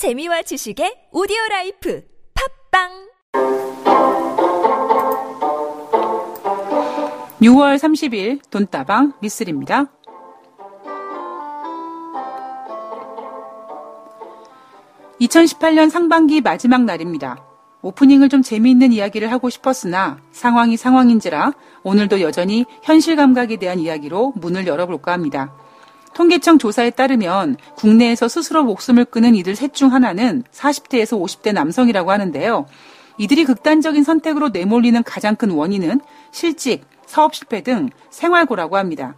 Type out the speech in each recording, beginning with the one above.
재미와 지식의 오디오 라이프 팟빵 6월 30일 돈다방 미쓰리입니다. (2018년) 상반기 마지막 날입니다. 오프닝을 좀 재미있는 이야기를 하고 싶었으나 상황이 상황인지라 오늘도 여전히 현실 감각에 대한 이야기로 문을 열어볼까 합니다. 통계청 조사에 따르면 국내에서 스스로 목숨을 끊은 이들 셋 중 하나는 40대에서 50대 남성이라고 하는데요. 이들이 극단적인 선택으로 내몰리는 가장 큰 원인은 실직, 사업 실패 등 생활고라고 합니다.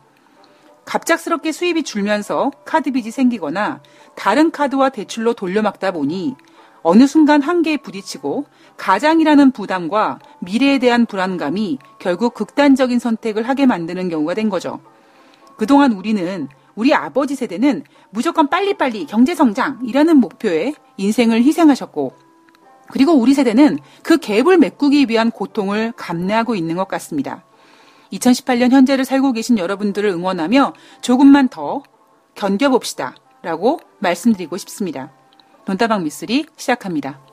갑작스럽게 수입이 줄면서 카드 빚이 생기거나 다른 카드와 대출로 돌려막다 보니 어느 순간 한계에 부딪히고 가장이라는 부담과 미래에 대한 불안감이 결국 극단적인 선택을 하게 만드는 경우가 된 거죠. 그동안 우리는 우리 아버지 세대는 무조건 빨리빨리 경제성장이라는 목표에 인생을 희생하셨고, 그리고 우리 세대는 그 갭을 메꾸기 위한 고통을 감내하고 있는 것 같습니다. 2018년 현재를 살고 계신 여러분들을 응원하며 조금만 더 견뎌봅시다. 라고 말씀드리고 싶습니다. 돈다방 미쓰리 시작합니다.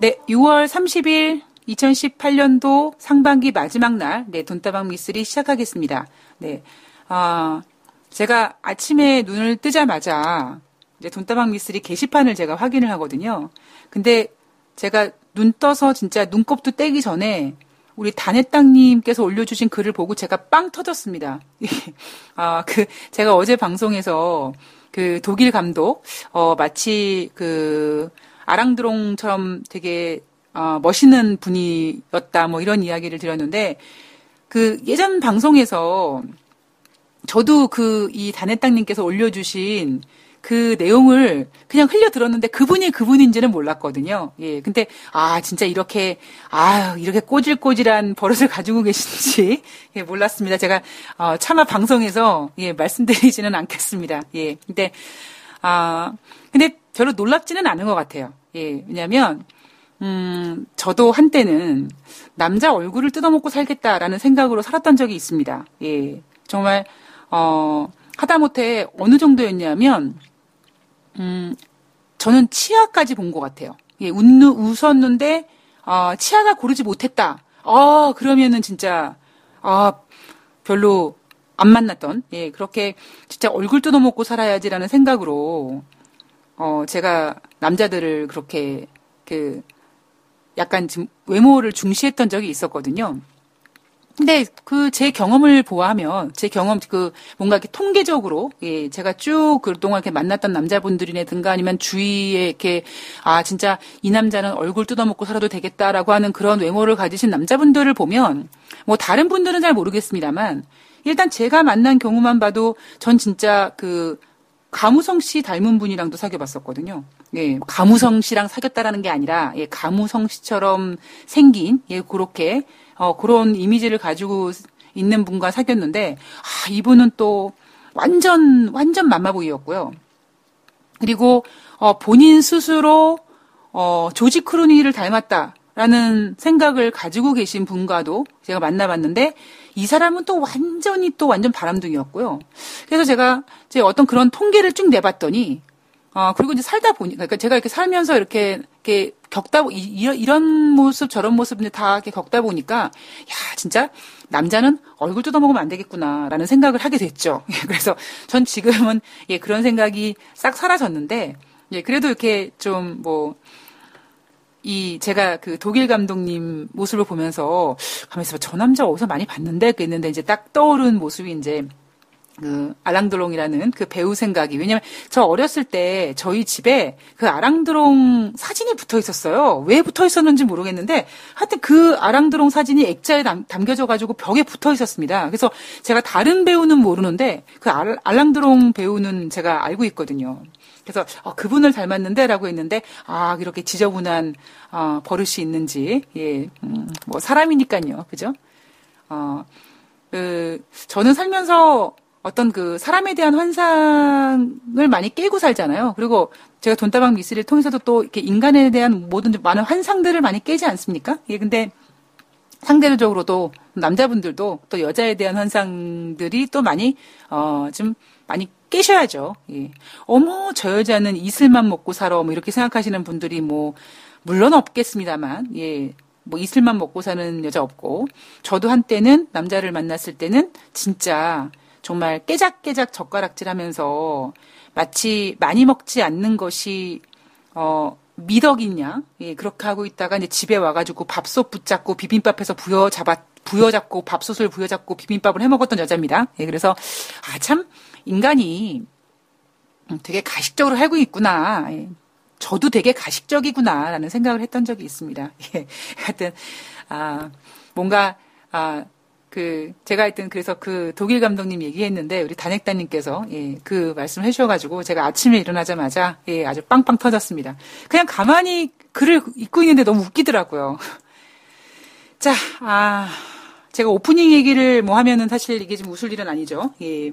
네, 6월 30일 2018년도 상반기 마지막 날, 네, 돈다방 미쓰리 시작하겠습니다. 네, 아, 제가 아침에 눈을 뜨자마자 이제 돈다방 미쓰리 게시판을 제가 확인을 하거든요. 근데 제가 눈 떠서 진짜 눈곱도 떼기 전에 우리 단해땅님께서 올려주신 글을 보고 제가 빵 터졌습니다. 아, 그, 제가 어제 방송에서 그 독일 감독, 어, 마치 그, 아랑드롱처럼 되게 어, 멋있는 분이었다 뭐 이런 이야기를 드렸는데 그 예전 방송에서 저도 그 이 단해땅님께서 올려주신 그 내용을 그냥 흘려 들었는데 그분이 그분인지는 몰랐거든요. 예. 근데 아, 진짜 이렇게 아, 이렇게 꼬질꼬질한 버릇을 가지고 계신지 예, 몰랐습니다. 제가 어, 차마 방송에서 예, 말씀드리지는 않겠습니다. 예. 근데 아, 근데 별로 놀랍지는 않은 것 같아요. 예. 왜냐면 음, 저도 한때는 남자 얼굴을 뜯어먹고 살겠다라는 생각으로 살았던 적이 있습니다. 예. 정말, 어, 하다못해 어느 정도였냐면, 음, 저는 치아까지 본 것 같아요. 예, 웃는, 웃었는데, 어, 치아가 고르지 못했다. 어, 그러면은 진짜, 아, 별로 안 만났던, 예, 그렇게 진짜 얼굴 뜯어먹고 살아야지라는 생각으로, 어, 제가 남자들을 그렇게, 그, 약간 좀 외모를 중시했던 적이 있었거든요. 근데 그 제 경험을 보아하면 제 경험 그 뭔가 이렇게 통계적으로 예 제가 쭉 그동안 이렇게 만났던 남자분들이라든가 아니면 주위에 이렇게 아 진짜 이 남자는 얼굴 뜯어먹고 살아도 되겠다라고 하는 그런 외모를 가지신 남자분들을 보면 뭐 다른 분들은 잘 모르겠습니다만 일단 제가 만난 경우만 봐도 전 진짜 그 가무성 씨 닮은 분이랑도 사귀어봤었거든요. 예, 가무성 씨랑 사귀었다라는 게 아니라 예, 가무성 씨처럼 생긴 예, 그렇게 어, 그런 이미지를 가지고 있는 분과 사귀었는데 아, 이분은 또 완전 완전 맘마보이였고요. 그리고 어, 본인 스스로 어, 조지 크루니를 닮았다라는 생각을 가지고 계신 분과도 제가 만나봤는데 이 사람은 또 완전히 또 완전 바람둥이였고요. 그래서 제가 이제 어떤 그런 통계를 쭉 내봤더니 어, 그리고 이제 살다 보니까, 그러니까 제가 이렇게 살면서 이렇게, 이렇게 겪다, 이, 이런 모습, 저런 모습 다 이렇게 겪다 보니까, 야, 진짜, 남자는 얼굴 뜯어먹으면 안 되겠구나 라는 생각을 하게 됐죠. 그래서 전 지금은, 예, 그런 생각이 싹 사라졌는데, 예, 그래도 이렇게 좀 뭐, 이 제가 그 독일 감독님 모습을 보면서 가면서 저 남자 어디서 많이 봤는데 그랬는데 이제 딱 떠오른 모습이 이제 그 아랑드롱이라는 그 배우 생각이 왜냐면 저 어렸을 때 저희 집에 그 아랑드롱 사진이 붙어 있었어요. 왜 붙어 있었는지 모르겠는데 하여튼 그 아랑드롱 사진이 액자에 담, 겨져 가지고 벽에 붙어 있었습니다. 그래서 제가 다른 배우는 모르는데 그 알, 알랑드롱 배우는 제가 알고 있거든요. 그래서 어, 그분을 닮았는데라고 했는데 아 이렇게 지저분한 어, 버릇이 있는지 예, 음, 뭐 사람이니까요, 그죠? 어, 그 저는 살면서 어떤 그 사람에 대한 환상을 많이 깨고 살잖아요. 그리고 제가 돈다방 미스를 통해서도 또 이렇게 인간에 대한 모든 많은 환상들을 많이 깨지 않습니까? 예, 근데 상대적으로도 남자분들도 또 여자에 대한 환상들이 또 많이 어 좀 많이 깨셔야죠. 예. 어머 저 여자는 이슬만 먹고 살아 뭐 이렇게 생각하시는 분들이 뭐 물론 없겠습니다만 예. 뭐 이슬만 먹고 사는 여자 없고 저도 한때는 남자를 만났을 때는 진짜 정말 깨작깨작 젓가락질 하면서 마치 많이 먹지 않는 것이 어 미덕이냐 예 그렇게 하고 있다가 이제 집에 와가지고 밥솥 붙잡고 비빔밥해서 부여잡아 부여잡고 밥솥을 부여잡고 비빔밥을 해 먹었던 여자입니다. 예 그래서 아 참 인간이 되게 가식적으로 살고 있구나. 예. 저도 되게 가식적이구나라는 생각을 했던 적이 있습니다. 예. 하여튼, 아, 뭔가, 아, 그, 제가 하여튼 그래서 그 독일 감독님 얘기했는데 우리 단핵단님께서 예, 그 말씀 해주셔가지고 제가 아침에 일어나자마자 예, 아주 빵빵 터졌습니다. 그냥 가만히 글을 읽고 있는데 너무 웃기더라고요. 자, 아, 제가 오프닝 얘기를 뭐 하면은 사실 이게 좀 웃을 일은 아니죠. 예.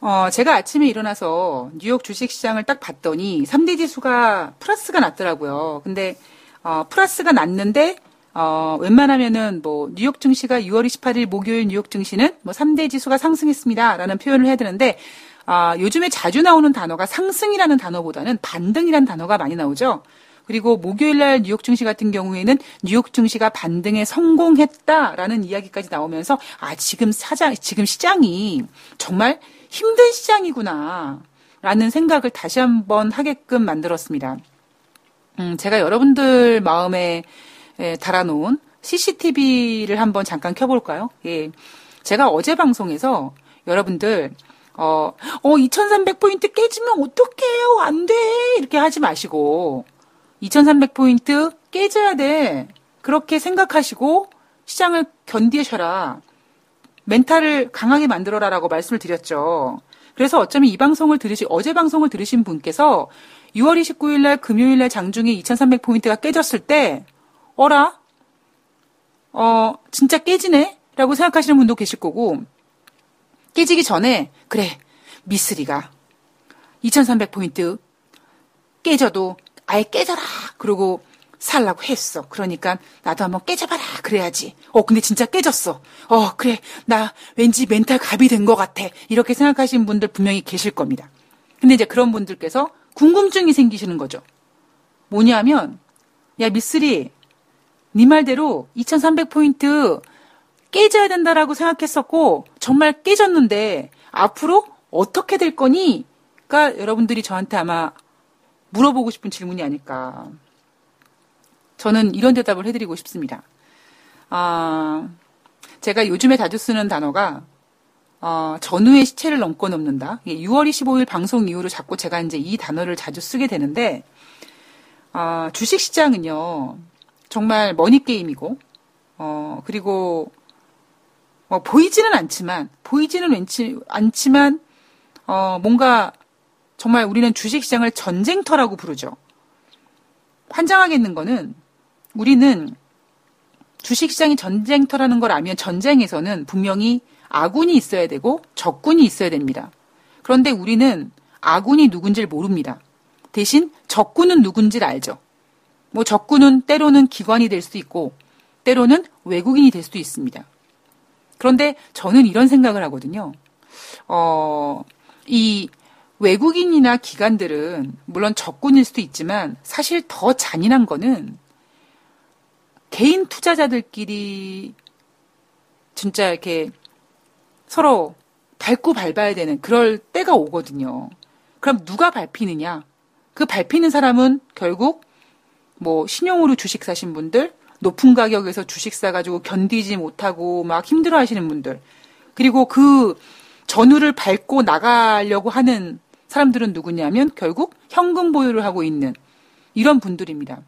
어, 제가 아침에 일어나서 뉴욕 주식시장을 딱 봤더니 3대 지수가 플러스가 났더라고요. 근데 어, 플러스가 났는데 어, 웬만하면은 뭐 뉴욕 증시가 6월 28일 목요일 뉴욕 증시는 뭐 3대 지수가 상승했습니다라는 표현을 해야 되는데 아, 요즘에 자주 나오는 단어가 상승이라는 단어보다는 반등이라는 단어가 많이 나오죠. 그리고 목요일 날 뉴욕 증시 같은 경우에는 뉴욕 증시가 반등에 성공했다라는 이야기까지 나오면서 아, 지금 사장 지금 시장이 정말 힘든 시장이구나. 라는 생각을 다시 한번 하게끔 만들었습니다. 음, 제가 여러분들 마음에 에, 달아놓은 CCTV를 한번 잠깐 켜볼까요? 예. 제가 어제 방송에서 여러분들, 어, 어, 2300포인트 깨지면 어떡해요? 안 돼! 이렇게 하지 마시고, 2300포인트 깨져야 돼. 그렇게 생각하시고, 시장을 견디셔라. 멘탈을 강하게 만들어라라고 말씀을 드렸죠. 그래서 어쩌면 이 방송을 들으시, 어제 방송을 들으신 분께서 6월 29일 날 금요일 날 장중에 2300 포인트가 깨졌을 때, 어라? 어, 진짜 깨지네? 라고 생각하시는 분도 계실 거고, 깨지기 전에, 그래, 미스리가 2300 포인트 깨져도 아예 깨져라! 그러고 살라고 했어. 그러니까 나도 한번 깨져봐라. 그래야지. 어, 근데 진짜 깨졌어. 어, 그래. 나 왠지 멘탈 갑이 된 것 같아. 이렇게 생각하시는 분들 분명히 계실 겁니다. 근데 이제 그런 분들께서 궁금증이 생기시는 거죠. 뭐냐면, 야, 미쓰리, 네 말대로 2300포인트 깨져야 된다라고 생각했었고, 정말 깨졌는데, 앞으로 어떻게 될 거니? 가 여러분들이 저한테 아마 물어보고 싶은 질문이 아닐까. 저는 이런 대답을 해드리고 싶습니다. 아, 제가 요즘에 자주 쓰는 단어가 어, 전후의 시체를 넘고 넘는다. 6월 25일 방송 이후로 자꾸 제가 이제 이 단어를 자주 쓰게 되는데 어, 주식 시장은요 정말 머니 게임이고 어, 그리고 어, 보이지는 않지만 보이지는 왠지 않지만 어, 뭔가 정말 우리는 주식 시장을 전쟁터라고 부르죠. 환장하겠는 거는 우리는 주식시장이 전쟁터라는 걸 알면 전쟁에서는 분명히 아군이 있어야 되고 적군이 있어야 됩니다. 그런데 우리는 아군이 누군지를 모릅니다. 대신 적군은 누군지를 알죠. 뭐 적군은 때로는 기관이 될 수도 있고 때로는 외국인이 될 수도 있습니다. 그런데 저는 이런 생각을 하거든요. 어, 이 외국인이나 기관들은 물론 적군일 수도 있지만 사실 더 잔인한 거는 개인 투자자들끼리 진짜 이렇게 서로 밟고 밟아야 되는 그럴 때가 오거든요. 그럼 누가 밟히느냐? 그 밟히는 사람은 결국 뭐 신용으로 주식 사신 분들, 높은 가격에서 주식 사가지고 견디지 못하고 막 힘들어 하시는 분들, 그리고 그 전후를 밟고 나가려고 하는 사람들은 누구냐면 결국 현금 보유를 하고 있는 이런 분들입니다.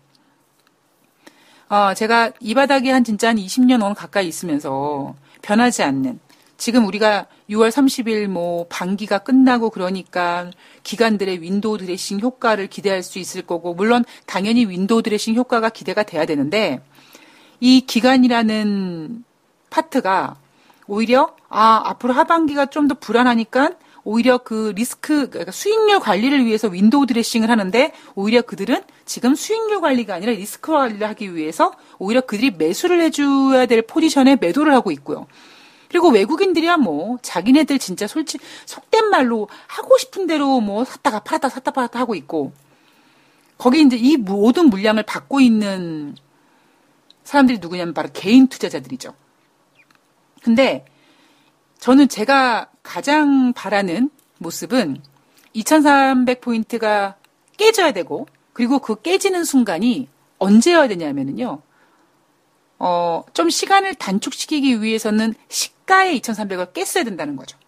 어, 제가 이 바닥에 한 진짜 한 20년 원 가까이 있으면서 변하지 않는. 지금 우리가 6월 30일 뭐 반기가 끝나고 그러니까 기관들의 윈도우 드레싱 효과를 기대할 수 있을 거고 물론 당연히 윈도우 드레싱 효과가 기대가 돼야 되는데 이 기관이라는 파트가 오히려 아 앞으로 하반기가 좀 더 불안하니까 오히려 그 리스크, 그러니까 수익률 관리를 위해서 윈도우 드레싱을 하는데 오히려 그들은 지금 수익률 관리가 아니라 리스크 관리를 하기 위해서 오히려 그들이 매수를 해줘야 될 포지션에 매도를 하고 있고요. 그리고 외국인들이야 뭐 자기네들 진짜 솔직 속된 말로 하고 싶은 대로 뭐 샀다가 팔았다 샀다 팔았다 하고 있고 거기 이제 이 모든 물량을 받고 있는 사람들이 누구냐면 바로 개인 투자자들이죠. 근데 저는 제가 가장 바라는 모습은 2300포인트가 깨져야 되고 그리고 그 깨지는 순간이 언제여야 되냐면은요. 어, 좀 시간을 단축시키기 위해서는 시가의 2300을 깼어야 된다는 거죠.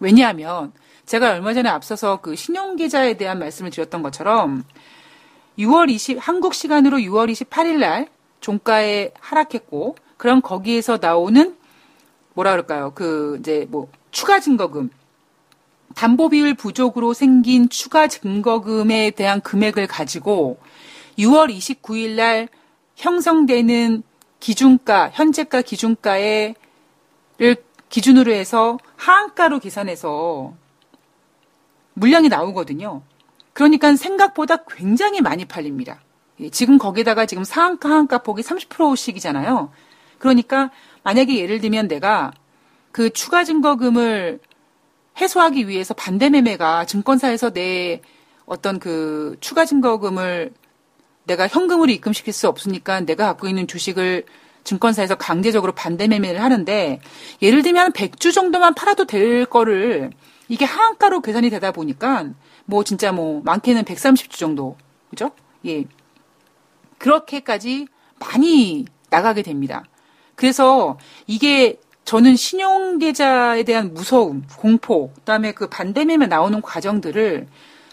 왜냐하면 제가 얼마 전에 앞서서 그 신용계좌에 대한 말씀을 드렸던 것처럼 6월 20, 한국 시간으로 6월 28일 날 종가에 하락했고, 그럼 거기에서 나오는 뭐라 그럴까요? 그 이제 뭐 추가 증거금 담보 비율 부족으로 생긴 추가 증거금에 대한 금액을 가지고 6월 29일 날 형성되는 기준가, 현재가 기준가에를 기준으로 해서 하한가로 계산해서 물량이 나오거든요. 그러니까 생각보다 굉장히 많이 팔립니다. 예, 지금 거기다가 지금 상한가, 하한가 폭이 30%씩이잖아요. 그러니까 만약에 예를 들면 내가 그 추가 증거금을 해소하기 위해서 반대 매매가 증권사에서 내 어떤 그 추가 증거금을 내가 현금으로 입금시킬 수 없으니까 내가 갖고 있는 주식을 증권사에서 강제적으로 반대 매매를 하는데 예를 들면 100주 정도만 팔아도 될 거를 이게 하한가로 계산이 되다 보니까 뭐 진짜 뭐 많게는 130주 정도 그죠? 예. 그렇게까지 많이 나가게 됩니다. 그래서 이게 저는 신용계좌에 대한 무서움, 공포, 그다음에 그 반대매매 나오는 과정들을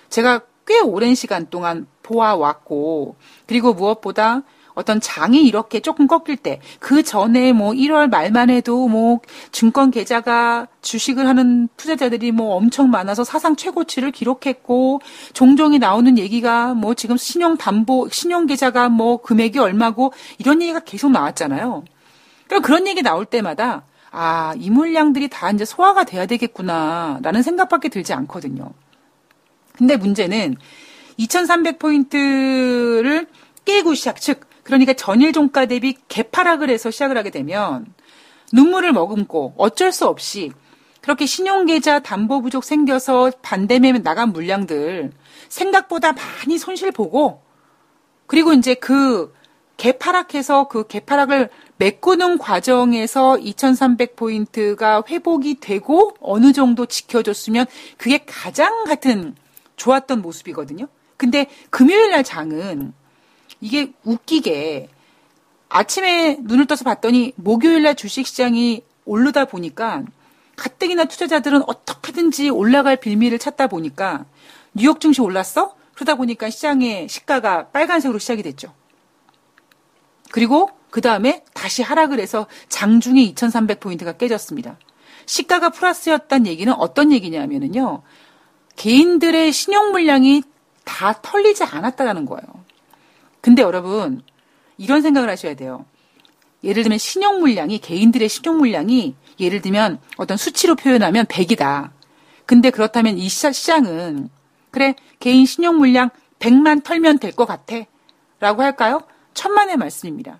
제가 꽤 오랜 시간 동안 보아왔고, 그리고 무엇보다 어떤 장이 이렇게 조금 꺾일 때, 그 전에 뭐 1월 말만 해도 뭐 증권 계좌가 주식을 하는 투자자들이 뭐 엄청 많아서 사상 최고치를 기록했고, 종종이 나오는 얘기가 뭐 지금 신용 담보, 신용 계좌가 뭐 금액이 얼마고, 이런 얘기가 계속 나왔잖아요. 그럼 그런 얘기 나올 때마다 아, 이 물량들이 다 이제 소화가 돼야 되겠구나, 라는 생각밖에 들지 않거든요. 근데 문제는 2300포인트를 깨고 시작, 즉, 그러니까 전일 종가 대비 개파락을 해서 시작을 하게 되면 눈물을 머금고 어쩔 수 없이 그렇게 신용계좌 담보 부족 생겨서 반대매 나간 물량들 생각보다 많이 손실 보고 그리고 이제 그 개파락해서 그 개파락을 메꾸는 과정에서 2300포인트가 회복이 되고 어느 정도 지켜줬으면 그게 가장 같은 좋았던 모습이거든요. 근데 금요일 날 장은 이게 웃기게 아침에 눈을 떠서 봤더니 목요일 날 주식시장이 오르다 보니까 가뜩이나 투자자들은 어떻게든지 올라갈 빌미를 찾다 보니까 뉴욕 증시 올랐어? 그러다 보니까 시장의 시가가 빨간색으로 시작이 됐죠. 그리고 그 다음에 다시 하락을 해서 장중에 2,300포인트가 깨졌습니다. 시가가 플러스였단 얘기는 어떤 얘기냐면요. 개인들의 신용 물량이 다 털리지 않았다는 거예요. 근데 여러분, 이런 생각을 하셔야 돼요. 예를 들면 신용 물량이, 개인들의 신용 물량이 예를 들면 어떤 수치로 표현하면 100이다. 근데 그렇다면 이 시장은, 그래, 개인 신용 물량 100만 털면 될 것 같아. 라고 할까요? 천만의 말씀입니다.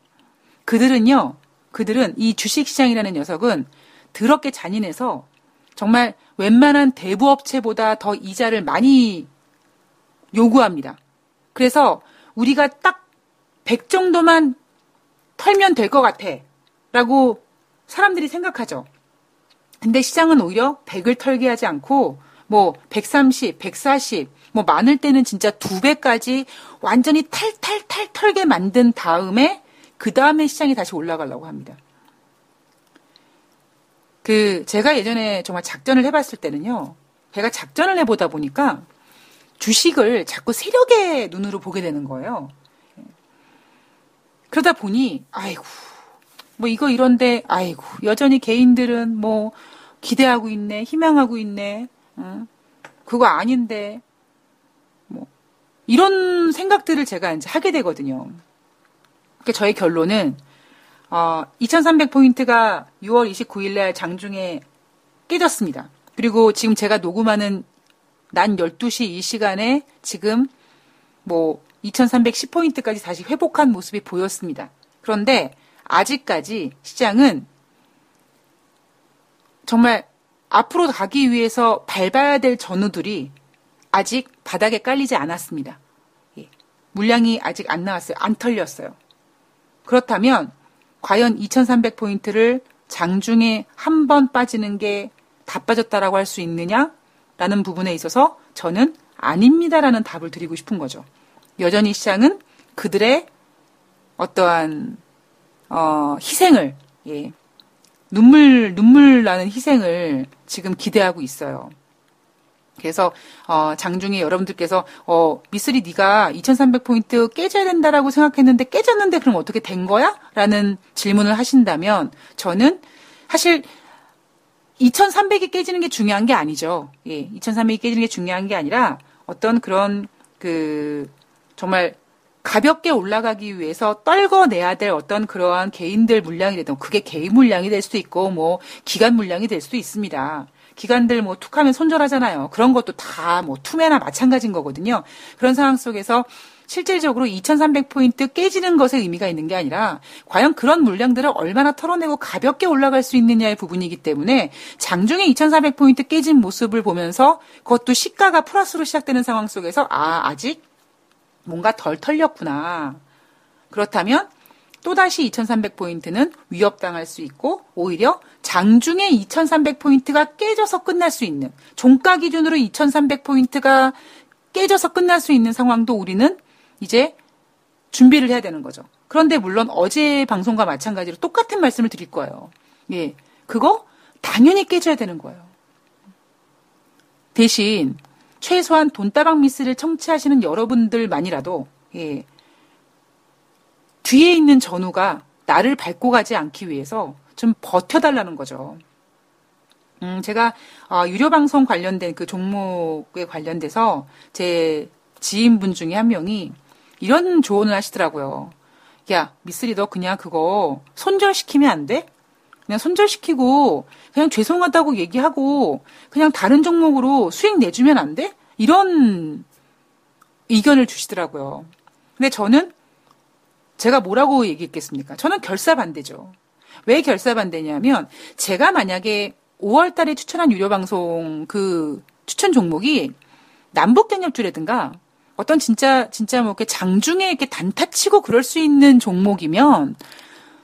그들은요, 그들은 이 주식시장이라는 녀석은 더럽게 잔인해서 정말 웬만한 대부업체보다 더 이자를 많이 요구합니다. 그래서 우리가 딱 100 정도만 털면 될 것 같아. 라고 사람들이 생각하죠. 근데 시장은 오히려 100을 털게 하지 않고 뭐 130, 140, 뭐 많을 때는 진짜 두 배까지 완전히 탈탈탈 털게 만든 다음에 그 다음에 시장이 다시 올라가려고 합니다. 그 제가 예전에 정말 작전을 해봤을 때는요. 제가 작전을 해보다 보니까 주식을 자꾸 세력의 눈으로 보게 되는 거예요. 그러다 보니 아이고 뭐 이거 이런데 아이고 여전히 개인들은 뭐 기대하고 있네 희망하고 있네 어? 그거 아닌데 뭐 이런 생각들을 제가 이제 하게 되거든요. 그러니까 저의 결론은 어, 2,300포인트가 6월 29일 날 장중에 깨졌습니다. 그리고 지금 제가 녹음하는 난 12시 이 시간에 지금 뭐 2310포인트까지 다시 회복한 모습이 보였습니다. 그런데 아직까지 시장은 정말 앞으로 가기 위해서 밟아야 될 전우들이 아직 바닥에 깔리지 않았습니다. 예. 물량이 아직 안 나왔어요. 안 털렸어요. 그렇다면 과연 2300포인트를 장중에 한 번 빠지는 게 다 빠졌다라고 할 수 있느냐 라는 부분에 있어서 저는 아닙니다라는 답을 드리고 싶은 거죠. 여전히 시장은 그들의 어떠한 어, 희생을 예, 눈물 눈물 나는 희생을 지금 기대하고 있어요. 그래서 어, 장중에 여러분들께서 어, 미쓰리 네가 2,300포인트 깨져야 된다라고 생각했는데 깨졌는데 그럼 어떻게 된 거야? 라는 질문을 하신다면 저는 사실 2,300이 깨지는 게 중요한 게 아니죠. 예, 2,300이 깨지는 게 중요한 게 아니라 어떤 그런 그 정말 가볍게 올라가기 위해서 떨궈내야 될 어떤 그러한 개인들 물량이 되든 그게 개인 물량이 될 수도 있고 뭐 기관 물량이 될 수도 있습니다. 기관들 뭐 툭하면 손절하잖아요. 그런 것도 다 뭐 투매나 마찬가지인 거거든요. 그런 상황 속에서 실질적으로 2300포인트 깨지는 것에 의미가 있는 게 아니라 과연 그런 물량들을 얼마나 털어내고 가볍게 올라갈 수 있느냐의 부분이기 때문에 장중에 2400포인트 깨진 모습을 보면서 그것도 시가가 플러스로 시작되는 상황 속에서 아, 아직 뭔가 덜 털렸구나. 그렇다면 또다시 2300포인트는 위협당할 수 있고 오히려 장중에 2300포인트가 깨져서 끝날 수 있는 종가 기준으로 2300포인트가 깨져서 끝날 수 있는 상황도 우리는 이제 준비를 해야 되는 거죠. 그런데 물론 어제 방송과 마찬가지로 똑같은 말씀을 드릴 거예요. 예. 그거 당연히 깨져야 되는 거예요. 대신 최소한 돈다방 미스를 청취하시는 여러분들만이라도 예, 뒤에 있는 전우가 나를 밟고 가지 않기 위해서 좀 버텨달라는 거죠. 음, 제가 어, 유료 방송 관련된 그 종목에 관련돼서 제 지인분 중에 한 명이 이런 조언을 하시더라고요. 야, 미쓰리 너 그냥 그거 손절시키면 안 돼? 그냥 손절시키고 그냥 죄송하다고 얘기하고 그냥 다른 종목으로 수익 내주면 안 돼? 이런 의견을 주시더라고요. 근데 저는 제가 뭐라고 얘기했겠습니까? 저는 결사 반대죠. 왜 결사 반대냐면 제가 만약에 5월 달에 추천한 유료 방송 그 추천 종목이 남북 경협주라든가 어떤 진짜 진짜 뭐 이렇게 장중에 이렇게 단타 치고 그럴 수 있는 종목이면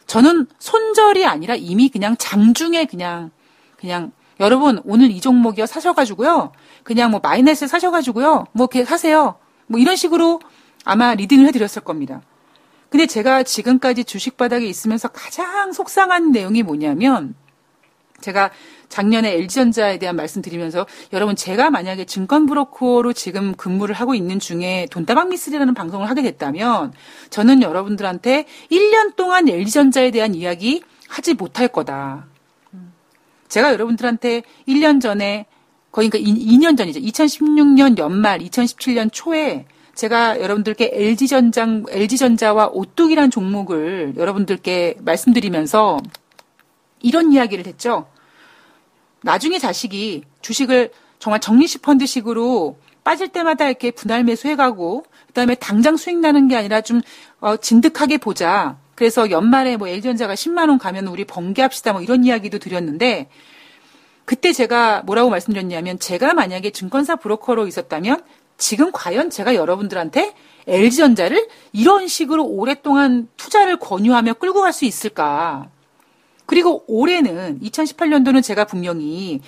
저는 손절이 아니라 이미 그냥 장중에 그냥 그냥 여러분 오늘 이 종목이요 사셔가지고요. 그냥 뭐 마이너스 사셔가지고요. 뭐 이렇게 사세요. 뭐 이런 식으로 아마 리딩을 해드렸을 겁니다. 근데 제가 지금까지 주식 바닥에 있으면서 가장 속상한 내용이 뭐냐면 제가 작년에 LG전자에 대한 말씀드리면서 여러분 제가 만약에 증권 브로커로 지금 근무를 하고 있는 중에 돈다방 미스리라는 방송을 하게 됐다면 저는 여러분들한테 1년 동안 LG전자에 대한 이야기 하지 못할 거다. 제가 여러분들한테 1년 전에 거의 그러니까 2년 전이죠. 2016년 연말, 2017년 초에 제가 여러분들께 LG전장, LG전자와 오뚝이란 종목을 여러분들께 말씀드리면서 이런 이야기를 했죠. 나중에 자식이 주식을 정말 적립식 펀드식으로 빠질 때마다 이렇게 분할 매수해가고 그다음에 당장 수익 나는 게 아니라 좀 어, 진득하게 보자. 그래서 연말에 뭐 LG전자가 10만 원 가면 우리 번개합시다 뭐 이런 이야기도 드렸는데 그때 제가 뭐라고 말씀드렸냐면 제가 만약에 증권사 브로커로 있었다면 지금 과연 제가 여러분들한테 LG전자를 이런 식으로 오랫동안 투자를 권유하며 끌고 갈 수 있을까? 그리고 올해는 2018년도는 제가 분명히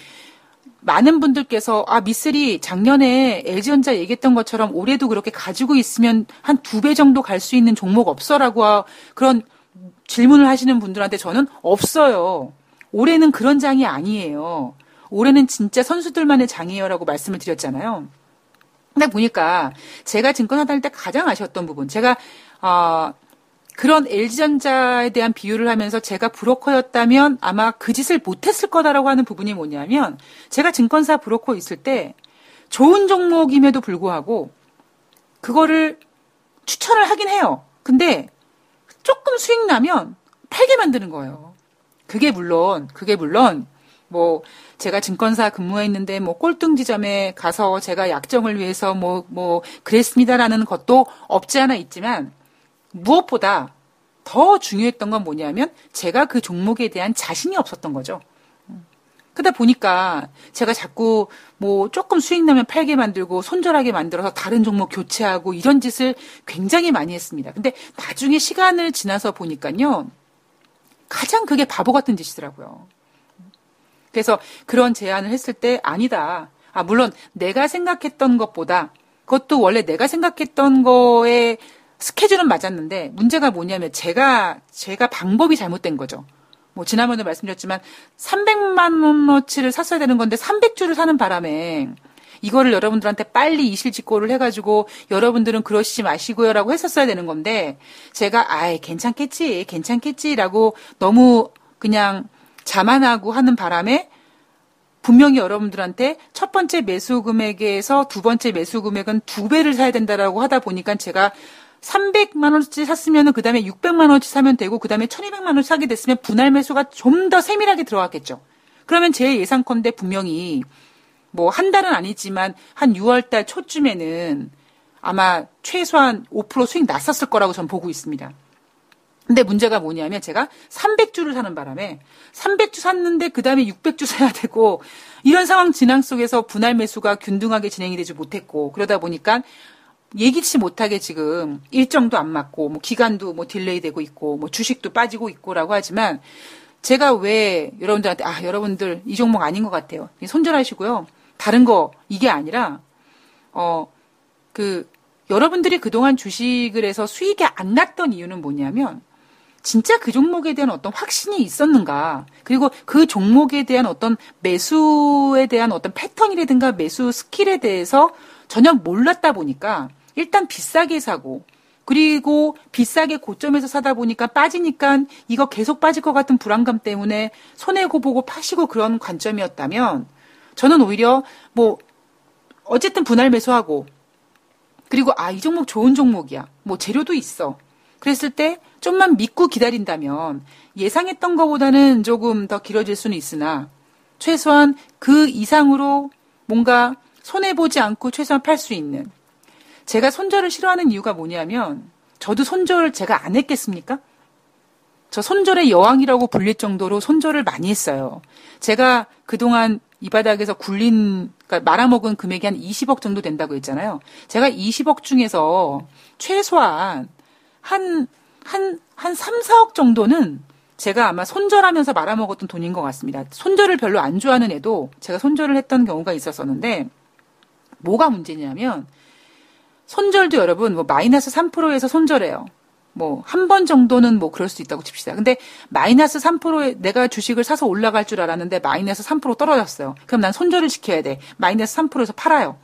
많은 분들께서 아 미쓰리 작년에 LG전자 얘기했던 것처럼 올해도 그렇게 가지고 있으면 한 두 배 정도 갈 수 있는 종목 없어라고 그런 질문을 하시는 분들한테 저는 없어요. 올해는 그런 장이 아니에요. 올해는 진짜 선수들만의 장이에요라고 말씀을 드렸잖아요. 근데 보니까 제가 증권사 다닐 때 가장 아쉬웠던 부분, 제가 어, 그런 LG전자에 대한 비유를 하면서 제가 브로커였다면 아마 그 짓을 못했을 거다라고 하는 부분이 뭐냐면 제가 증권사 브로커 있을 때 좋은 종목임에도 불구하고 그거를 추천을 하긴 해요. 근데 조금 수익 나면 팔게 만드는 거예요. 그게 물론 그게 물론 뭐 제가 증권사 근무했는데 뭐 꼴등 지점에 가서 제가 약정을 위해서 뭐뭐 뭐 그랬습니다라는 것도 없지 않아 있지만 무엇보다 더 중요했던 건 뭐냐면 제가 그 종목에 대한 자신이 없었던 거죠. 그러다 보니까 제가 자꾸 뭐 조금 수익 나면 팔게 만들고 손절하게 만들어서 다른 종목 교체하고 이런 짓을 굉장히 많이 했습니다. 근데 나중에 시간을 지나서 보니까요. 가장 그게 바보 같은 짓이더라고요. 그래서 그런 제안을 했을 때 아니다. 아, 물론 내가 생각했던 것보다 그것도 원래 내가 생각했던 거에 스케줄은 맞았는데 문제가 뭐냐면 제가 제가 방법이 잘못된 거죠. 뭐 지난번에 말씀드렸지만 300만 원어치를 샀어야 되는 건데 300주를 사는 바람에 이거를 여러분들한테 빨리 이실직고를 해가지고 여러분들은 그러시지 마시고요라고 했었어야 되는 건데 제가 아예 괜찮겠지 괜찮겠지라고 너무 그냥 자만하고 하는 바람에 분명히 여러분들한테 첫 번째 매수 금액에서 두 번째 매수 금액은 두 배를 사야 된다라고 하다 보니까 제가 300만 원어치 샀으면 그 다음에 600만 원어치 사면 되고 그 다음에 1200만 원어치 사게 됐으면 분할 매수가 좀 더 세밀하게 들어갔겠죠. 그러면 제 예상컨대 분명히 뭐 한 달은 아니지만 한 6월 달 초쯤에는 아마 최소한 5% 수익 났었을 거라고 저는 보고 있습니다. 근데 문제가 뭐냐면 제가 300주를 사는 바람에 300주 샀는데 그 다음에 600주 사야 되고 이런 상황 진행 속에서 분할 매수가 균등하게 진행이 되지 못했고 그러다 보니까 예기치 못하게 지금 일정도 안 맞고 뭐 기간도 뭐 delay 되고 있고 뭐 주식도 빠지고 있고라고 하지만 제가 왜 여러분들한테 아 여러분들 이 종목 아닌 것 같아요. 손절하시고요. 다른 거 이게 아니라 어 그 여러분들이 그동안 주식을 해서 수익이 안 났던 이유는 뭐냐면 진짜 그 종목에 대한 어떤 확신이 있었는가 그리고 그 종목에 대한 어떤 매수에 대한 어떤 패턴이라든가 매수 스킬에 대해서 전혀 몰랐다 보니까 일단 비싸게 사고 그리고 비싸게 고점에서 사다 보니까 빠지니까 이거 계속 빠질 것 같은 불안감 때문에 손해고 보고 파시고 그런 관점이었다면 저는 오히려 뭐 어쨌든 분할 매수하고 그리고 아 이 종목 좋은 종목이야. 뭐 재료도 있어. 그랬을 때 좀만 믿고 기다린다면 예상했던 것보다는 조금 더 길어질 수는 있으나 최소한 그 이상으로 뭔가 손해보지 않고 최소한 팔 수 있는 제가 손절을 싫어하는 이유가 뭐냐면 저도 손절 제가 안 했겠습니까? 저 손절의 여왕이라고 불릴 정도로 손절을 많이 했어요. 제가 그동안 이 바닥에서 굴린, 그러니까 말아먹은 금액이 한 20억 정도 된다고 했잖아요. 제가 20억 중에서 최소한 한, 한, 한 3, 4억 정도는 제가 아마 손절하면서 말아먹었던 돈인 것 같습니다. 손절을 별로 안 좋아하는 애도 제가 손절을 했던 경우가 있었었는데, 뭐가 문제냐면, 손절도 여러분 뭐 마이너스 3%에서 손절해요. 뭐 한 번 정도는 뭐 그럴 수 있다고 칩시다. 근데 마이너스 3%에 내가 주식을 사서 올라갈 줄 알았는데 마이너스 3% 떨어졌어요. 그럼 난 손절을 시켜야 돼. 마이너스 3%에서 팔아요.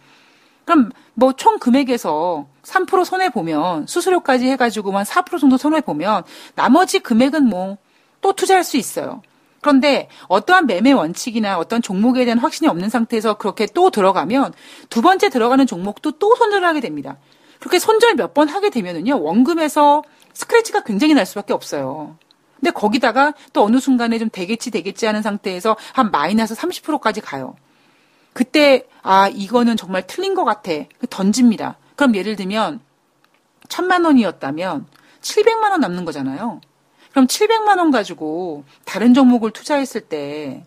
그럼 뭐 총 금액에서 3% 손해 보면 수수료까지 해가지고만 4% 정도 손해 보면 나머지 금액은 뭐 또 투자할 수 있어요. 그런데 어떠한 매매 원칙이나 어떤 종목에 대한 확신이 없는 상태에서 그렇게 또 들어가면 두 번째 들어가는 종목도 또 손절을 하게 됩니다. 그렇게 손절 몇 번 하게 되면은요, 원금에서 스크래치가 굉장히 날 수밖에 없어요. 근데 거기다가 또 어느 순간에 좀 되겠지 되겠지 하는 상태에서 한 마이너스 30%까지 가요. 그때 아 이거는 정말 틀린 것 같아 던집니다. 그럼 예를 들면 천만 원이었다면 700만 원 남는 거잖아요. 그럼 700만 원 가지고 다른 종목을 투자했을 때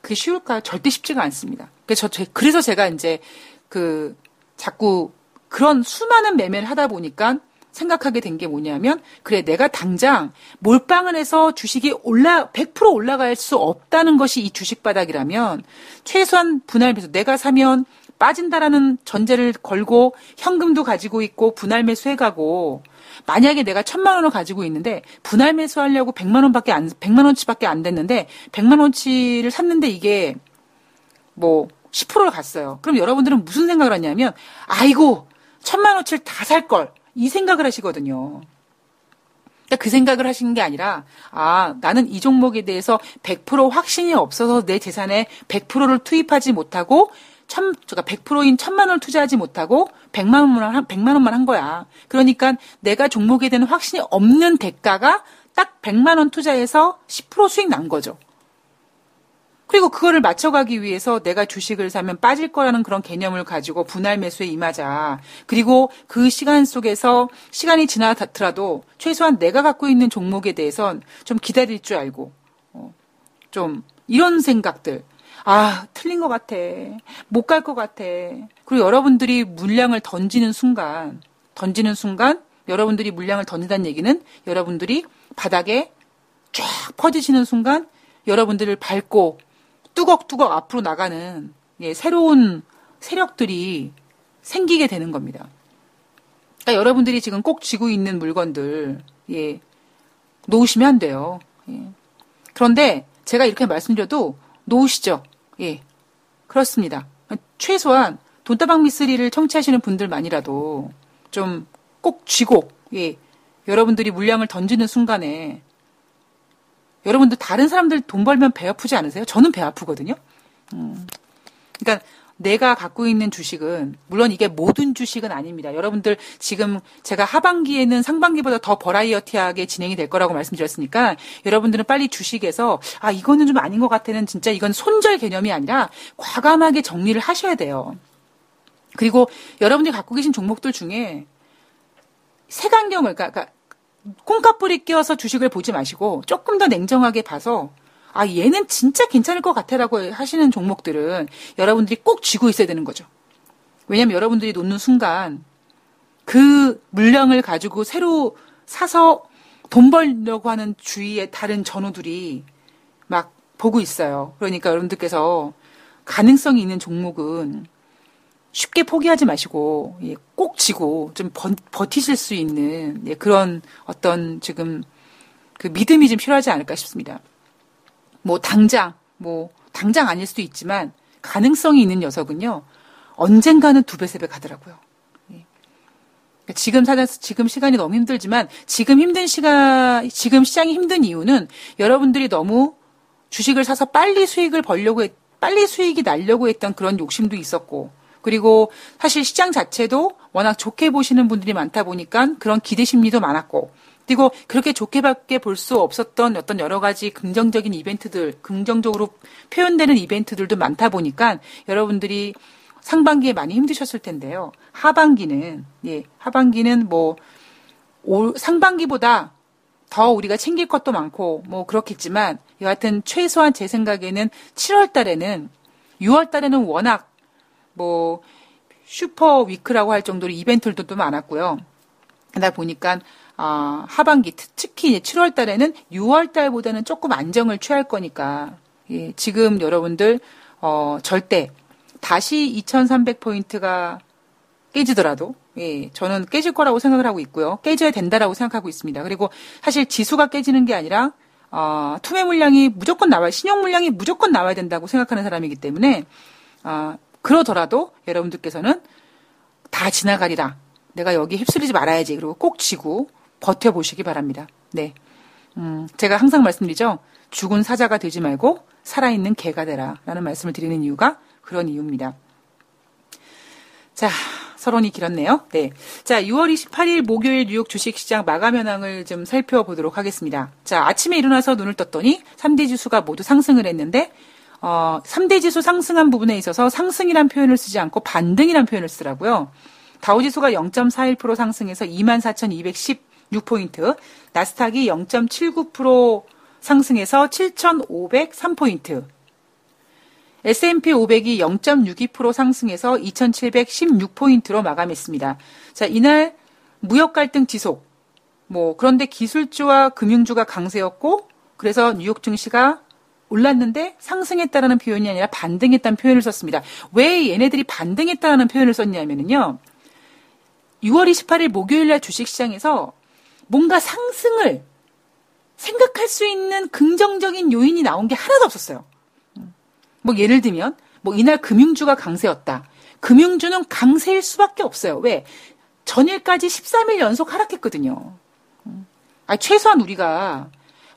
그게 쉬울까요? 절대 쉽지가 않습니다. 그래서, 저, 그래서 제가 이제 그 자꾸 그런 수많은 매매를 하다 보니까 생각하게 된 게 뭐냐면 그래 내가 당장 몰빵을 해서 주식이 올라 100% 올라갈 수 없다는 것이 이 주식 바닥이라면 최소한 분할 매수 내가 사면 빠진다라는 전제를 걸고 현금도 가지고 있고 분할 매수해 가고 만약에 내가 천만 원을 가지고 있는데 분할 매수하려고 백만 원밖에 안, 백만 원치밖에 안 됐는데 백만 원치를 샀는데 이게 뭐 10%를 갔어요. 그럼 여러분들은 무슨 생각을 하냐면 아이고 천만 원치를 다 살 걸 이 생각을 하시거든요. 그러니까 그 생각을 하시는 게 아니라 아 나는 이 종목에 대해서 100% 확신이 없어서 내 재산에 100%를 투입하지 못하고 천, 제가 100%인 천만 원을 투자하지 못하고 100만 원만, 한, 100만 원만 한 거야. 그러니까 내가 종목에 대한 확신이 없는 대가가 딱 100만 원 투자해서 10% 수익 난 거죠. 그리고 그거를 맞춰가기 위해서 내가 주식을 사면 빠질 거라는 그런 개념을 가지고 분할 매수에 임하자. 그리고 그 시간 속에서 시간이 지나더라도 최소한 내가 갖고 있는 종목에 대해선 좀 기다릴 줄 알고, 어, 좀 이런 생각들. 아, 틀린 것 같아. 못 갈 것 같아. 그리고 여러분들이 물량을 던지는 순간, 던지는 순간, 여러분들이 물량을 던진다는 얘기는 여러분들이 바닥에 쫙 퍼지시는 순간 여러분들을 밟고 뚜걱뚜걱 앞으로 나가는 예, 새로운 세력들이 생기게 되는 겁니다. 그러니까 여러분들이 지금 꼭 쥐고 있는 물건들 예, 놓으시면 안 돼요. 예. 그런데 제가 이렇게 말씀드려도 놓으시죠. 예, 그렇습니다. 최소한 돈다방 미쓰리를 청취하시는 분들만이라도 좀 꼭 쥐고 예, 여러분들이 물량을 던지는 순간에 여러분들 다른 사람들 돈 벌면 배 아프지 않으세요? 저는 배 아프거든요. 음. 그러니까 내가 갖고 있는 주식은 물론 이게 모든 주식은 아닙니다. 여러분들 지금 제가 하반기에는 상반기보다 더 버라이어티하게 진행이 될 거라고 말씀드렸으니까 여러분들은 빨리 주식에서 아 이거는 좀 아닌 것 같아는 진짜 이건 손절 개념이 아니라 과감하게 정리를 하셔야 돼요. 그리고 여러분들이 갖고 계신 종목들 중에 색안경을 그러니까, 그러니까 콩깍불이 끼워서 주식을 보지 마시고 조금 더 냉정하게 봐서 아 얘는 진짜 괜찮을 것 같아라고 하시는 종목들은 여러분들이 꼭 쥐고 있어야 되는 거죠. 왜냐하면 여러분들이 놓는 순간 그 물량을 가지고 새로 사서 돈 벌려고 하는 주위의 다른 전우들이 막 보고 있어요. 그러니까 여러분들께서 가능성이 있는 종목은 쉽게 포기하지 마시고 예, 꼭 지고 좀 버, 티실수 있는 예, 그런 어떤 지금 그 믿음이 좀 필요하지 않을까 싶습니다. 뭐 당장 뭐 당장 아닐 수도 있지만 가능성이 있는 녀석은요 언젠가는 두 배 세 배 가더라고요. 예. 그러니까 지금 사서 지금 시간이 너무 힘들지만 지금 힘든 시간 지금 시장이 힘든 이유는 여러분들이 너무 주식을 사서 빨리 수익을 벌려고 했, 빨리 수익이 날려고 했던 그런 욕심도 있었고 그리고 사실 시장 자체도 워낙 좋게 보시는 분들이 많다 보니까 그런 기대 심리도 많았고 그리고 그렇게 좋게밖에 볼 수 없었던 어떤 여러 가지 긍정적인 이벤트들, 긍정적으로 표현되는 이벤트들도 많다 보니까 여러분들이 상반기에 많이 힘드셨을 텐데요. 하반기는 예, 하반기는 뭐 올, 상반기보다 더 우리가 챙길 것도 많고 뭐 그렇겠지만 여하튼 최소한 제 생각에는 7월 달에는 6월 달에는 워낙 뭐 슈퍼 위크라고 할 정도로 이벤트들도 또 많았고요. 그러다 보니까 어, 하반기 특히 7월 달에는 6월 달보다는 조금 안정을 취할 거니까 예, 지금 여러분들 어, 절대 다시 2,300 포인트가 깨지더라도 예, 저는 깨질 거라고 생각을 하고 있고요. 깨져야 된다라고 생각하고 있습니다. 그리고 사실 지수가 깨지는 게 아니라 어, 투매 물량이 무조건 나와야 신용 물량이 무조건 나와야 된다고 생각하는 사람이기 때문에 어, 그러더라도 여러분들께서는 다 지나가리라. 내가 여기 휩쓸리지 말아야지. 그리고 꼭 지고 버텨보시기 바랍니다. 네. 음, 제가 항상 말씀드리죠. 죽은 사자가 되지 말고 살아있는 개가 되라. 라는 말씀을 드리는 이유가 그런 이유입니다. 자, 서론이 길었네요. 네. 자, 6월 28일 목요일 뉴욕 주식시장 마감 현황을 좀 살펴보도록 하겠습니다. 자, 아침에 일어나서 눈을 떴더니 3대 지수가 모두 상승을 했는데 어, 3대 지수 상승한 부분에 있어서 상승이란 표현을 쓰지 않고 반등이란 표현을 쓰더라고요. 다우지수가 0.41% 상승해서 24,216포인트, 나스닥이 0.79% 상승해서 7,503포인트, S&P 500이 0.62% 상승해서 2,716포인트로 마감했습니다. 자, 이날 무역 갈등 지속. 뭐 그런데 기술주와 금융주가 강세였고 그래서 뉴욕 증시가 올랐는데 상승했다라는 표현이 아니라 반등했다는 표현을 썼습니다. 왜 얘네들이 반등했다라는 표현을 썼냐면요. 6월 28일 목요일 날 주식시장에서 뭔가 상승을 생각할 수 있는 긍정적인 요인이 나온 게 하나도 없었어요. 뭐 예를 들면 뭐 이날 금융주가 강세였다. 금융주는 강세일 수밖에 없어요. 왜? 전일까지 13일 연속 하락했거든요. 아, 최소한 우리가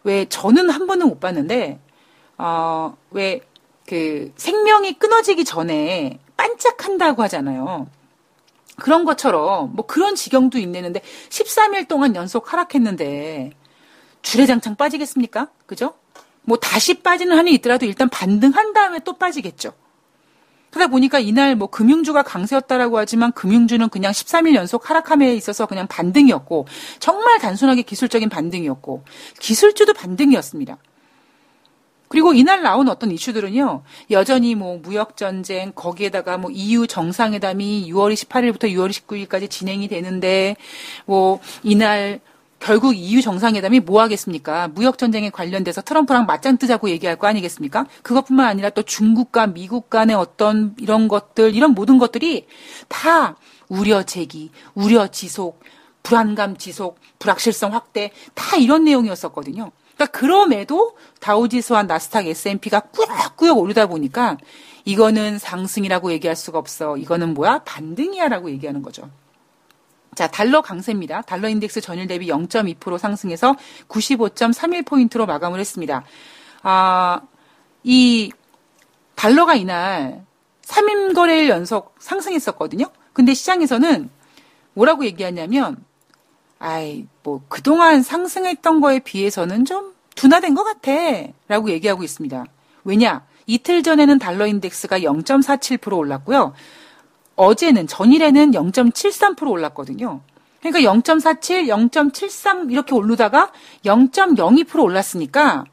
왜 저는 한 번은 못 봤는데 어, 왜, 그, 생명이 끊어지기 전에 반짝한다고 하잖아요. 그런 것처럼, 뭐 그런 지경도 있내는데, 13일 동안 연속 하락했는데, 주례장창 빠지겠습니까? 그죠? 뭐 다시 빠지는 한이 있더라도 일단 반등한 다음에 또 빠지겠죠. 그러다 보니까 이날 뭐 금융주가 강세였다라고 하지만 금융주는 그냥 13일 연속 하락함에 있어서 그냥 반등이었고 정말 단순하게 기술적인 반등이었고 기술주도 반등이었습니다. 그리고 이날 나온 어떤 이슈들은요, 여전히 뭐 무역전쟁, 거기에다가 뭐 EU 정상회담이 6월 28일부터 6월 19일까지 진행이 되는데, 뭐, 이날 결국 EU 정상회담이 뭐 하겠습니까? 무역 전쟁에 관련돼서 트럼프랑 맞짱 뜨자고 얘기할 거 아니겠습니까? 그것뿐만 아니라 또 중국과 미국 간의 어떤 이런 것들, 이런 모든 것들이 다 우려 제기, 우려 지속, 불안감 지속, 불확실성 확대 다 이런 내용이었었거든요. 그러니까 그럼에도 다우지수와 나스닥 S&P가 꾸역꾸역 오르다 보니까 이거는 상승이라고 얘기할 수가 없어. 이거는 뭐야? 반등이야라고 얘기하는 거죠. 자, 달러 강세입니다. 달러 인덱스 전일 대비 0.2% 상승해서 95.31포인트로 마감을 했습니다. 아, 이 달러가 이날 3일 거래일 연속 상승했었거든요. 근데 시장에서는 뭐라고 얘기하냐면, 아이, 뭐, 그동안 상승했던 거에 비해서는 좀 둔화된 것 같아. 라고 얘기하고 있습니다. 왜냐? 이틀 전에는 달러 인덱스가 0.47% 올랐고요. 어제는 전일에는 0.73% 올랐거든요. 그러니까 0.47, 0.73 이렇게 오르다가 0.02% 올랐으니까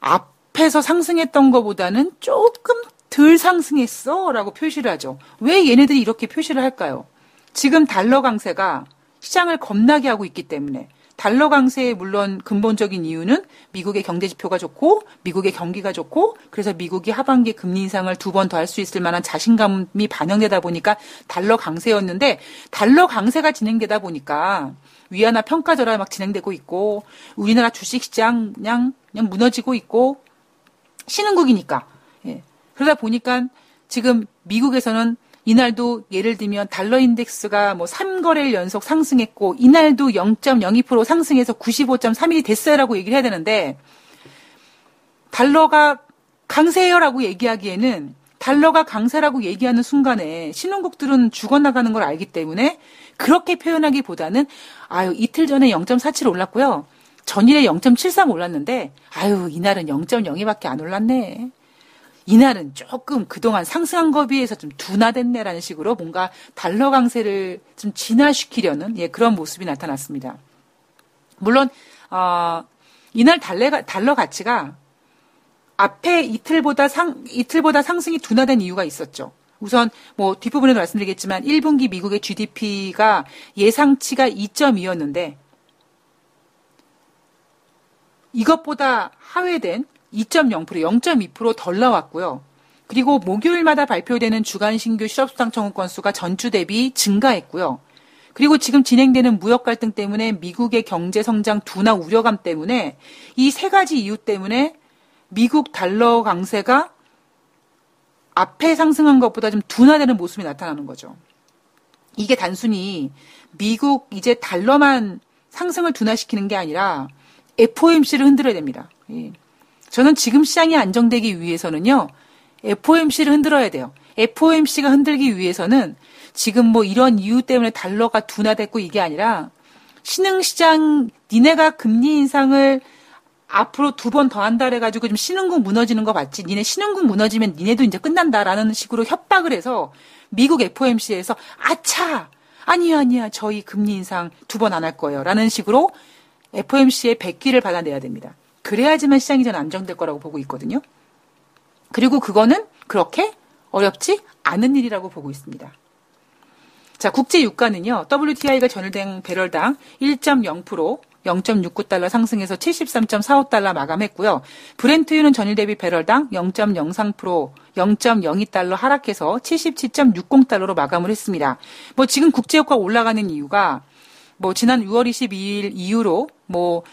앞에서 상승했던 것보다는 조금 덜 상승했어 라고 표시를 하죠. 왜 얘네들이 이렇게 표시를 할까요? 지금 달러 강세가 시장을 겁나게 하고 있기 때문에 달러 강세의 물론 근본적인 이유는 미국의 경제 지표가 좋고 미국의 경기가 좋고 그래서 미국이 하반기 금리 인상을 두 번 더 할 수 있을 만한 자신감이 반영되다 보니까 달러 강세였는데 달러 강세가 진행되다 보니까 위안화 평가 절하 막 진행되고 있고 우리나라 주식 시장 그냥 그냥 무너지고 있고 신흥국이니까 예. 그러다 보니까 지금 미국에서는 이날도 예를 들면 달러 인덱스가 뭐 3거래일 연속 상승했고 이날도 0.02% 상승해서 95.31이 됐어요라고 얘기를 해야 되는데 달러가 강세요라고 얘기하기에는 달러가 강세라고 얘기하는 순간에 신흥국들은 죽어나가는 걸 알기 때문에 그렇게 표현하기보다는 아유 이틀 전에 0.47 올랐고요. 전일에 0.73 올랐는데 아유 이날은 0.02밖에 안 올랐네. 이날은 조금 그동안 상승한 거에 비해서 좀 둔화됐네라는 식으로 뭔가 달러 강세를 좀 진화시키려는 예, 그런 모습이 나타났습니다. 물론 어, 이날 달래가, 달러 가치가 앞에 이틀보다 상 이틀보다 상승이 둔화된 이유가 있었죠. 우선 뭐 뒷부분에도 말씀드리겠지만 1분기 미국의 GDP가 예상치가 2.2였는데 이것보다 하회된 2.0%, 0.2%덜 나왔고요. 그리고 목요일마다 발표되는 주간 신규 실업수당 청구 건수가 전주 대비 증가했고요. 그리고 지금 진행되는 무역 갈등 때문에 미국의 경제 성장 둔화 우려감 때문에 이 세 가지 이유 때문에 미국 달러 강세가 앞에 상승한 것보다 좀 둔화되는 모습이 나타나는 거죠. 이게 단순히 미국 이제 달러만 상승을 둔화시키는 게 아니라 FOMC를 흔들어야 됩니다. 예. 저는 지금 시장이 안정되기 위해서는요, FOMC를 흔들어야 돼요. FOMC가 흔들기 위해서는 지금 뭐 이런 이유 때문에 달러가 둔화됐고 이게 아니라 신흥시장 니네가 금리 인상을 앞으로 두 번 더 한다 그래가지고 좀 신흥국 무너지는 거 봤지. 니네 신흥국 무너지면 니네도 이제 끝난다라는 식으로 협박을 해서 미국 FOMC에서 아차! 아니야, 아니야. 저희 금리 인상 두 번 안 할 거예요. 라는 식으로 FOMC의 백기를 받아내야 됩니다. 그래야지만 시장이 전 안정될 거라고 보고 있거든요. 그리고 그거는 그렇게 어렵지 않은 일이라고 보고 있습니다. 자, 국제 유가는요. WTI가 전일된 배럴당 1.0% 0.69달러 상승해서 73.45달러 마감했고요. 브렌트유는 전일 대비 배럴당 0.03% 0.02달러 하락해서 77.60달러로 마감을 했습니다. 뭐 지금 국제유가 올라가는 이유가 뭐 지난 6월 22일 이후로 뭐100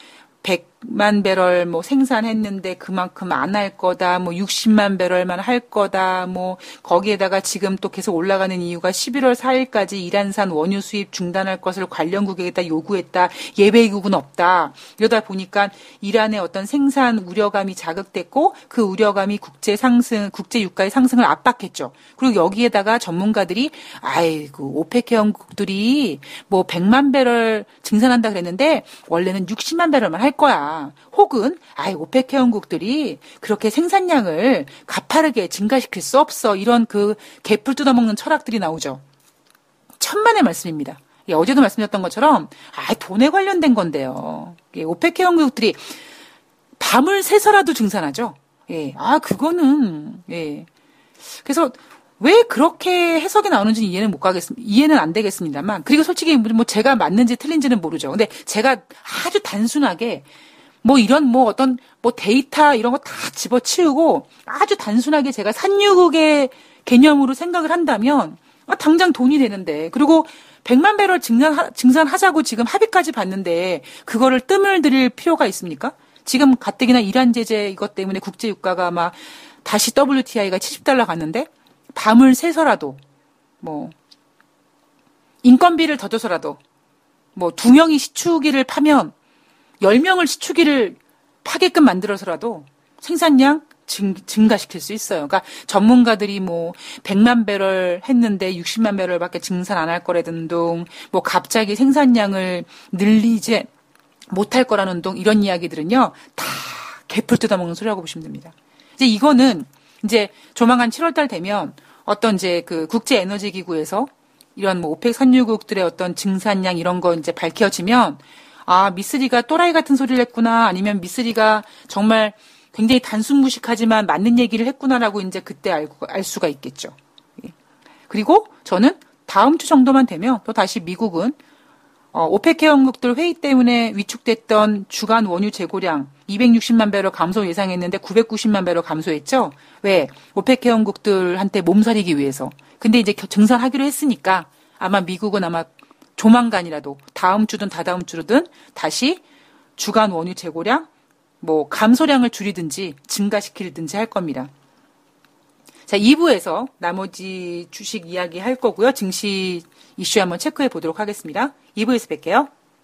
만 배럴 뭐 생산했는데 그만큼 안 할 거다. 뭐 60만 배럴만 할 거다. 뭐 거기에다가 지금 또 계속 올라가는 이유가 11월 4일까지 이란산 원유 수입 중단할 것을 관련국에다 요구했다. 예배국은 없다. 이러다 보니까 이란의 어떤 생산 우려감이 자극됐고 그 우려감이 국제 상승, 국제 유가의 상승을 압박했죠. 그리고 여기에다가 전문가들이 아이고 오펙 회원국들이 뭐 100만 배럴 증산한다 그랬는데 원래는 60만 배럴만 할 거야. 혹은 아이 오펙 회원국들이 그렇게 생산량을 가파르게 증가시킬 수 없어. 이런 그 개풀 뜯어먹는 철학들이 나오죠. 천만의 말씀입니다. 예, 어제도 말씀드렸던 것처럼 아 돈에 관련된 건데요. 예, 오펙 회원국들이 밤을 새서라도 증산하죠. 예, 아 그거는 예. 그래서 왜 그렇게 해석이 나오는지 이해는 못 가겠습니다. 이해는 안 되겠습니다만. 그리고 솔직히 뭐 제가 맞는지 틀린지는 모르죠. 근데 제가 아주 단순하게 뭐 이런 뭐 어떤 뭐 데이터 이런 거 다 집어치우고 아주 단순하게 제가 산유국의 개념으로 생각을 한다면 아, 당장 돈이 되는데 그리고 100만 배럴 증산, 증산하자고 지금 합의까지 봤는데 그거를 뜸을 들일 필요가 있습니까? 지금 가뜩이나 이란 제재 이것 때문에 국제 유가가 막 다시 WTI가 70달러 갔는데 밤을 새서라도 뭐 인건비를 더 줘서라도 뭐 두 명이 시추기를 파면 열 명을 시추기를 파게끔 만들어서라도 생산량 증, 증가시킬 수 있어요. 그러니까 전문가들이 뭐 100만 배럴 했는데 60만 배럴밖에 증산 안 할 거라든 둥, 뭐 갑자기 생산량을 늘리지 못할 거라는 둥 이런 이야기들은요 다 개풀 뜯어먹는 소리라고 보시면 됩니다. 이제 이거는 이제 조만간 7월달 되면 어떤 이제 그 국제 에너지 기구에서 이런 뭐 오펙 산유국들의 어떤 증산량 이런 거 이제 밝혀지면 아 미쓰리가 또라이 같은 소리를 했구나 아니면 미쓰리가 정말 굉장히 단순무식하지만 맞는 얘기를 했구나라고 이제 그때 알고 알 수가 있겠죠. 예. 그리고 저는 다음 주 정도만 되면 또 다시 미국은 어, 오펙 회원국들 회의 때문에 위축됐던 주간 원유 재고량 260만 배럴 감소 예상했는데 990만 배럴 감소했죠. 왜? 오펙 회원국들한테 몸살이기 위해서. 근데 이제 증산하기로 했으니까 아마 미국은 아마 조만간이라도 다음 주든 다다음 주든 다시 주간 원유 재고량 뭐 감소량을 줄이든지 증가시키든지 할 겁니다. 자, 2부에서 나머지 주식 이야기 할 거고요. 증시 이슈 한번 체크해 보도록 하겠습니다. 2부에서 뵐게요.